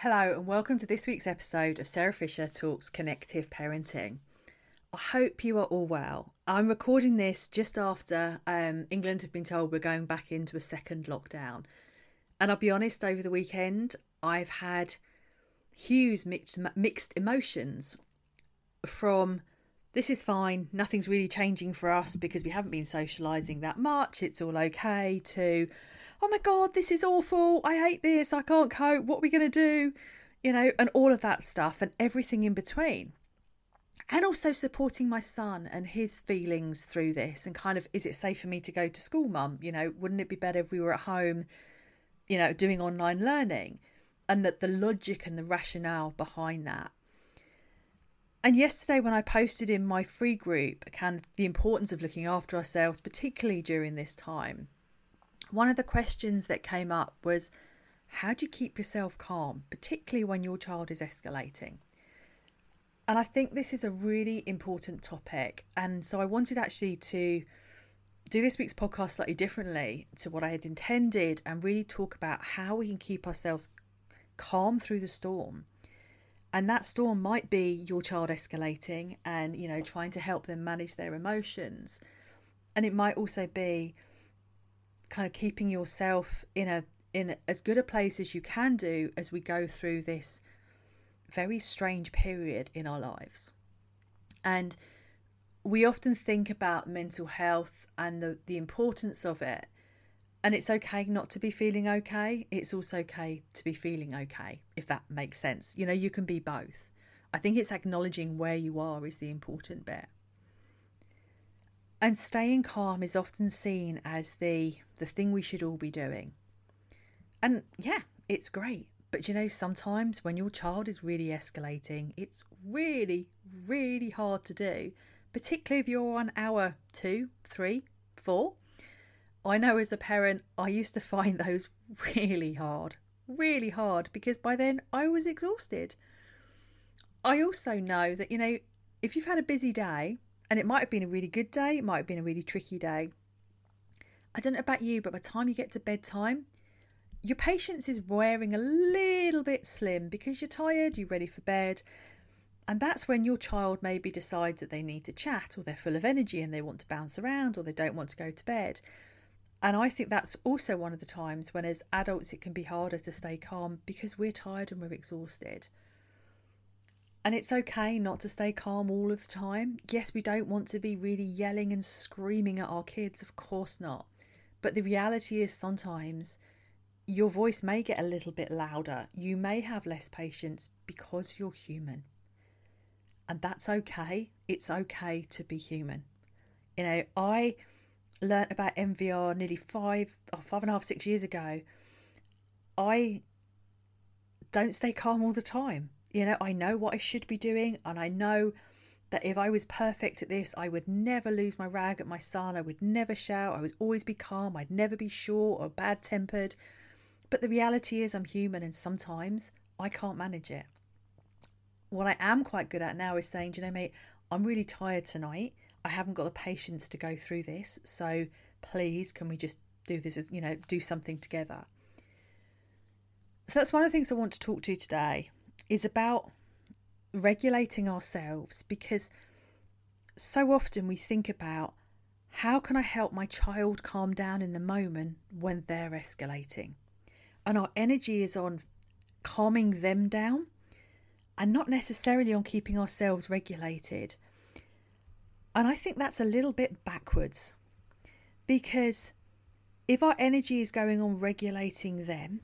Hello, and welcome to this week's episode of Sarah Fisher Talks Connective Parenting. I hope you are all well. I'm recording this just after um, England have been told we're going back into a second lockdown. And I'll be honest, over the weekend, I've had huge mixed, mixed emotions from this is fine, nothing's really changing for us because we haven't been socialising that much, it's all okay, to oh my god, this is awful, I hate this, I can't cope, what are we going to do? You know, and all of that stuff and everything in between. And also supporting my son and his feelings through this and kind of, is it safe for me to go to school, mum? You know, wouldn't it be better if we were at home, you know, doing online learning? And that the logic and the rationale behind that. And yesterday, when I posted in my free group of the importance of looking after ourselves, particularly during this time, one of the questions that came up was how do you keep yourself calm, particularly when your child is escalating? And I think this is a really important topic. And so I wanted actually to do this week's podcast slightly differently to what I had intended and really talk about how we can keep ourselves calm through the storm. And that storm might be your child escalating and, you know, trying to help them manage their emotions. And it might also be kind of keeping yourself in a in as good a place as you can do as we go through this very strange period in our lives. And we often think about mental health and the, the importance of it. And it's okay not to be feeling okay. It's also okay to be feeling okay, if that makes sense. You know, you can be both. I think it's acknowledging where you are is the important bit. And staying calm is often seen as the the thing we should all be doing. And yeah, it's great. But you know, sometimes when your child is really escalating, it's really, really hard to do, particularly if you're on hour two, three, four. I know as a parent, I used to find those really hard, really hard, because by then I was exhausted. I also know that, you know, if you've had a busy day, and it might have been a really good day, it might have been a really tricky day. I don't know about you, but by the time you get to bedtime, your patience is wearing a little bit slim because you're tired, you're ready for bed. And that's when your child maybe decides that they need to chat or they're full of energy and they want to bounce around or they don't want to go to bed. And I think that's also one of the times when, as adults, it can be harder to stay calm because we're tired and we're exhausted. And it's okay not to stay calm all of the time. Yes, we don't want to be really yelling and screaming at our kids, of course not. But the reality is sometimes your voice may get a little bit louder. You may have less patience because you're human. And that's okay. It's okay to be human. You know, I learnt about NVR nearly five, oh, five and a half, six years ago. I don't stay calm all the time. You know, I know what I should be doing, and I know that if I was perfect at this, I would never lose my rag at my son. I would never shout. I would always be calm. I'd never be short or bad tempered. But the reality is, I'm human, and sometimes I can't manage it. What I am quite good at now is saying, you know, mate, I'm really tired tonight. I haven't got the patience to go through this. So please, can we just do this, you know, do something together? So that's one of the things I want to talk to you today is about regulating ourselves because so often we think about how can I help my child calm down in the moment when they're escalating? And our energy is on calming them down and not necessarily on keeping ourselves regulated. And I think that's a little bit backwards because if our energy is going on regulating them,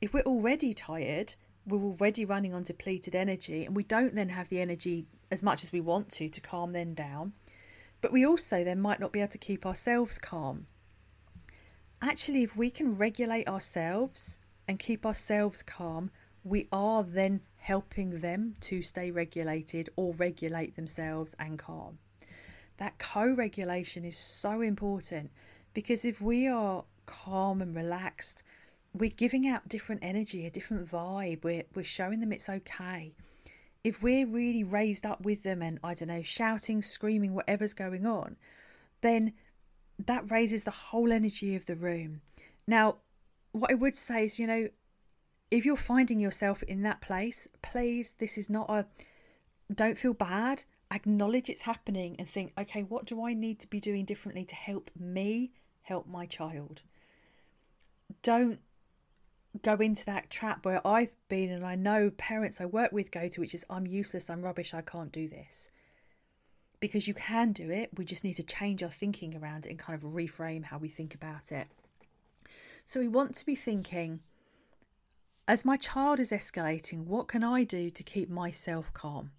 if we're already tired, we're already running on depleted energy and we don't then have the energy as much as we want to to calm them down. But we also then might not be able to keep ourselves calm. Actually if we can regulate ourselves and keep ourselves calm we are then helping them to stay regulated or regulate themselves and calm. That co-regulation is so important because if we are calm and relaxed we're giving out different energy, a different vibe. We're we're showing them it's okay. If we're really raised up with them and I don't know, shouting, screaming, whatever's going on, then that raises the whole energy of the room. Now, what I would say is, you know, if you're finding yourself in that place, please, this is not a, don't feel bad. Acknowledge it's happening and think, okay, what do I need to be doing differently to help me help my child? Don't go into that trap where I've been and I know parents I work with go to, which is I'm useless, I'm rubbish, I can't do this. Because you can do it, we just need to change our thinking around it and kind of reframe how we think about it. So we want to be thinking, as my child is escalating, what can I do to keep myself calm?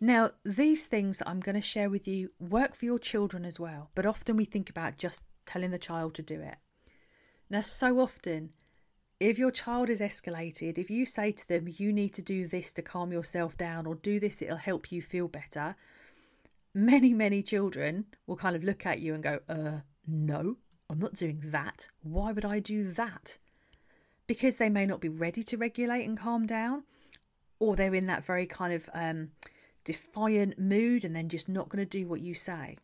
Now, these things that I'm going to share with you work for your children as well, but often we think about just telling the child to do it. Now, so often if your child is escalated, if you say to them, you need to do this to calm yourself down, or do this, it'll help you feel better, many, many children will kind of look at you and go, uh, no, I'm not doing that. Why would I do that? Because they may not be ready to regulate and calm down, or they're in that very kind of um, defiant mood and then just not going to do what you say.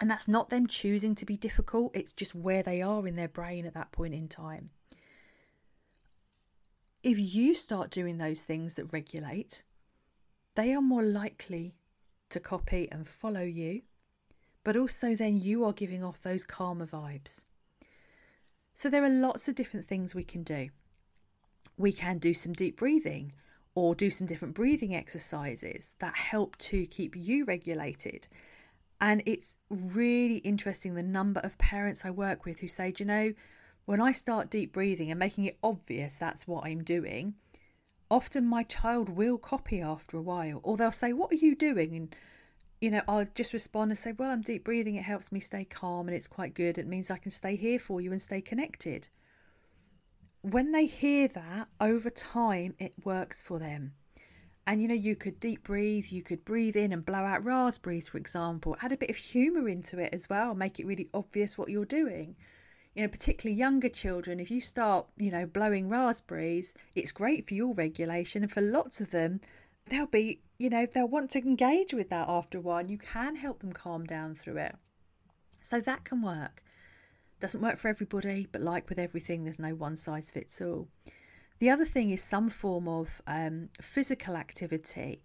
And that's not them choosing to be difficult, it's just where they are in their brain at that point in time if you start doing those things that regulate, they are more likely to copy and follow you, but also then you are giving off those calmer vibes. So there are lots of different things we can do. We can do some deep breathing or do some different breathing exercises that help to keep you regulated. And it's really interesting the number of parents I work with who say, you know, when I start deep breathing and making it obvious that's what I'm doing, often my child will copy after a while, or they'll say, What are you doing? And you know, I'll just respond and say, Well, I'm deep breathing. It helps me stay calm and it's quite good. It means I can stay here for you and stay connected. When they hear that over time, it works for them. And you know, you could deep breathe, you could breathe in and blow out raspberries, for example, add a bit of humour into it as well, make it really obvious what you're doing you know, particularly younger children, if you start, you know, blowing raspberries, it's great for your regulation. And for lots of them, they'll be, you know, they'll want to engage with that after a while. And you can help them calm down through it. So that can work. Doesn't work for everybody, but like with everything, there's no one size fits all. The other thing is some form of um, physical activity.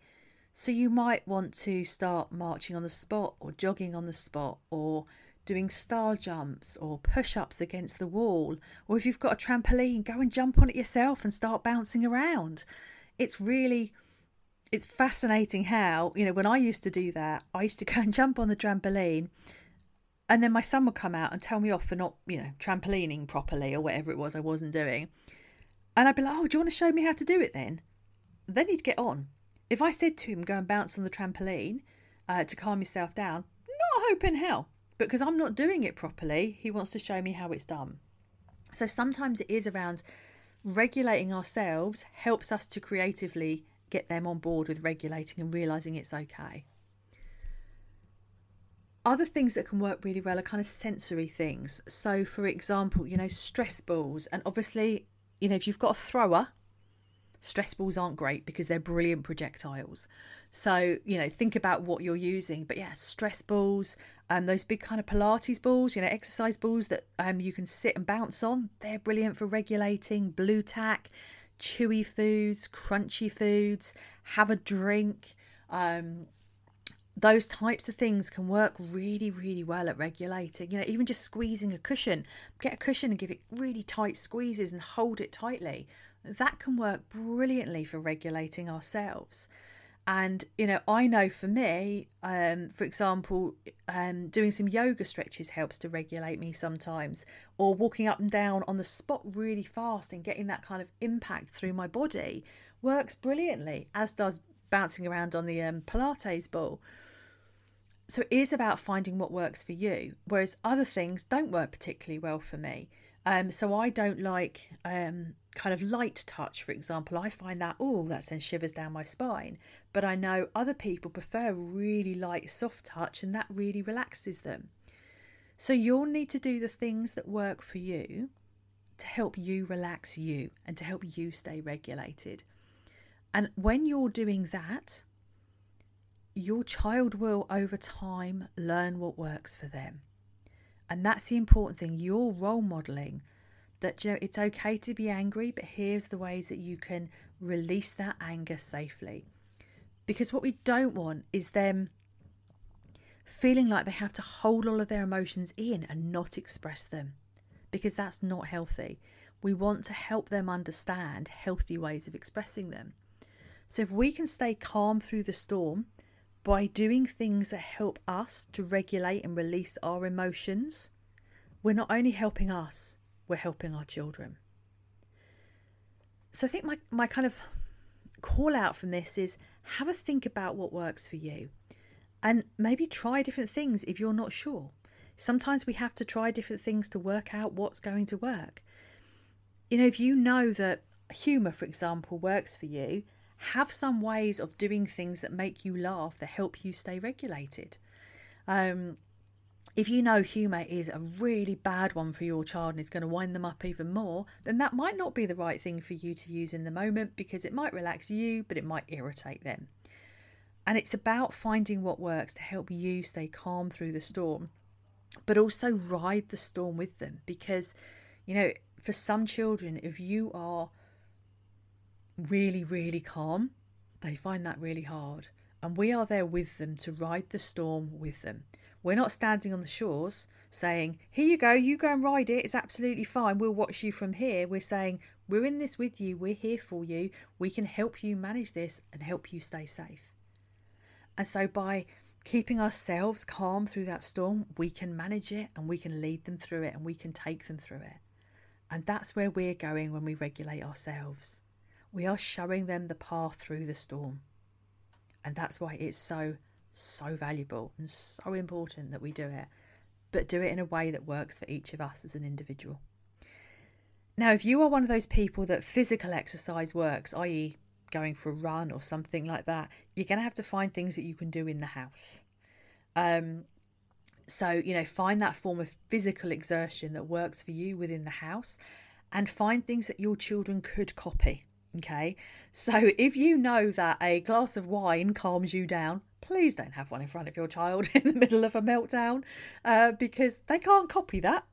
So you might want to start marching on the spot or jogging on the spot or doing star jumps or push ups against the wall, or if you've got a trampoline, go and jump on it yourself and start bouncing around. It's really it's fascinating how, you know, when I used to do that, I used to go and jump on the trampoline and then my son would come out and tell me off for not, you know, trampolining properly or whatever it was I wasn't doing. And I'd be like, oh, do you want to show me how to do it then? Then he'd get on. If I said to him, go and bounce on the trampoline uh, to calm yourself down, not a hope in hell because I'm not doing it properly, he wants to show me how it's done. So sometimes it is around regulating ourselves helps us to creatively get them on board with regulating and realizing it's okay. Other things that can work really well are kind of sensory things. So, for example, you know, stress balls, and obviously, you know, if you've got a thrower, stress balls aren't great because they're brilliant projectiles. So, you know, think about what you're using. But yeah, stress balls, um, those big kind of Pilates balls, you know, exercise balls that um, you can sit and bounce on, they're brilliant for regulating. Blu Tack, chewy foods, crunchy foods, have a drink. Um, those types of things can work really, really well at regulating. You know, even just squeezing a cushion, get a cushion and give it really tight squeezes and hold it tightly. That can work brilliantly for regulating ourselves. And you know, I know for me, um, for example, um, doing some yoga stretches helps to regulate me sometimes, or walking up and down on the spot really fast and getting that kind of impact through my body works brilliantly, as does bouncing around on the um, Pilates ball. So it is about finding what works for you, whereas other things don't work particularly well for me. Um, so I don't like um, kind of light touch, for example. I find that, oh, that sends shivers down my spine. But I know other people prefer really light, soft touch, and that really relaxes them. So you'll need to do the things that work for you to help you relax you and to help you stay regulated. And when you're doing that, your child will over time learn what works for them. And that's the important thing. You're role modeling that you know it's okay to be angry, but here's the ways that you can release that anger safely. Because what we don't want is them feeling like they have to hold all of their emotions in and not express them, because that's not healthy. We want to help them understand healthy ways of expressing them. So if we can stay calm through the storm by doing things that help us to regulate and release our emotions, we're not only helping us, we're helping our children. So I think my, my kind of call out from this is have a think about what works for you and maybe try different things if you're not sure. Sometimes we have to try different things to work out what's going to work. You know, if you know that humour, for example, works for you, have some ways of doing things that make you laugh that help you stay regulated. Um, if you know humour is a really bad one for your child and is going to wind them up even more, then that might not be the right thing for you to use in the moment because it might relax you, but it might irritate them. And it's about finding what works to help you stay calm through the storm, but also ride the storm with them because, you know, for some children, if you are really, really calm, they find that really hard. And we are there with them to ride the storm with them. We're not standing on the shores saying, Here you go, you go and ride it, it's absolutely fine, we'll watch you from here. We're saying, We're in this with you, we're here for you, we can help you manage this and help you stay safe. And so, by keeping ourselves calm through that storm, we can manage it and we can lead them through it and we can take them through it. And that's where we're going when we regulate ourselves. We are showing them the path through the storm. And that's why it's so, so valuable and so important that we do it, but do it in a way that works for each of us as an individual. Now, if you are one of those people that physical exercise works, i.e., going for a run or something like that, you're going to have to find things that you can do in the house. Um, so, you know, find that form of physical exertion that works for you within the house and find things that your children could copy. Okay, so if you know that a glass of wine calms you down, please don't have one in front of your child in the middle of a meltdown uh, because they can't copy that.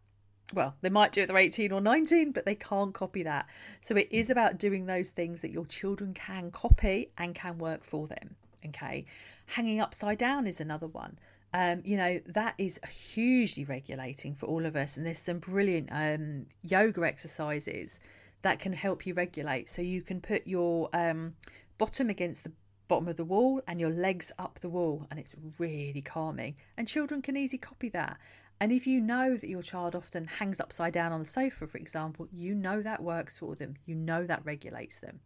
Well, they might do it they're 18 or 19, but they can't copy that. So it is about doing those things that your children can copy and can work for them. Okay, hanging upside down is another one. Um, you know, that is hugely regulating for all of us. And there's some brilliant um, yoga exercises that can help you regulate. So you can put your um, bottom against the bottom of the wall and your legs up the wall, and it's really calming. And children can easily copy that. And if you know that your child often hangs upside down on the sofa, for example, you know that works for them, you know that regulates them.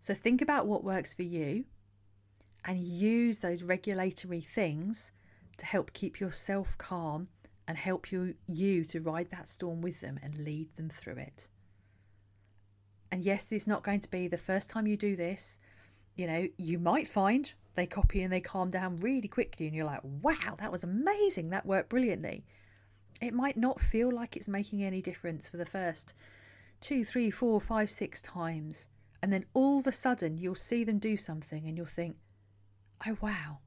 So think about what works for you and use those regulatory things to help keep yourself calm and help you you to ride that storm with them and lead them through it. And yes, it's not going to be the first time you do this. You know, you might find they copy and they calm down really quickly, and you're like, wow, that was amazing. That worked brilliantly. It might not feel like it's making any difference for the first two, three, four, five, six times. And then all of a sudden, you'll see them do something and you'll think, oh, wow,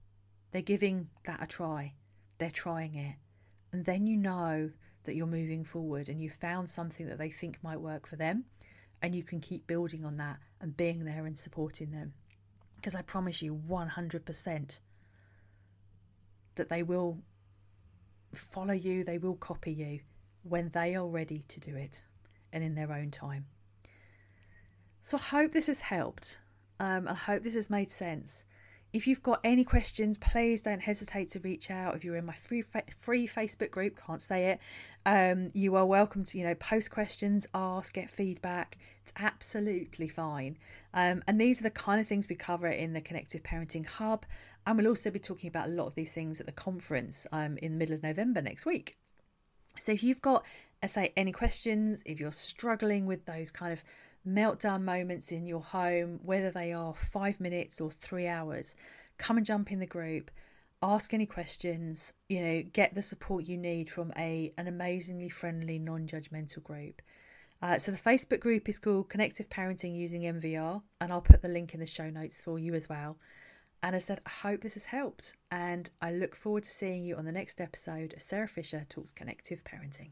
they're giving that a try. They're trying it. And then you know that you're moving forward and you've found something that they think might work for them and you can keep building on that and being there and supporting them. Because I promise you 100% that they will follow you, they will copy you when they are ready to do it and in their own time. So I hope this has helped. Um, I hope this has made sense. If you've got any questions, please don't hesitate to reach out. If you're in my free free Facebook group, can't say it, um, you are welcome to you know post questions, ask, get feedback. It's absolutely fine. Um, and these are the kind of things we cover in the Connective Parenting Hub, and we'll also be talking about a lot of these things at the conference um, in the middle of November next week. So if you've got, I say, any questions, if you're struggling with those kind of meltdown moments in your home, whether they are five minutes or three hours, come and jump in the group. Ask any questions, you know, get the support you need from a an amazingly friendly, non-judgmental group. Uh, so the Facebook group is called Connective Parenting Using NVR, and I'll put the link in the show notes for you as well. And I said, I hope this has helped, and I look forward to seeing you on the next episode. Sarah Fisher talks connective parenting.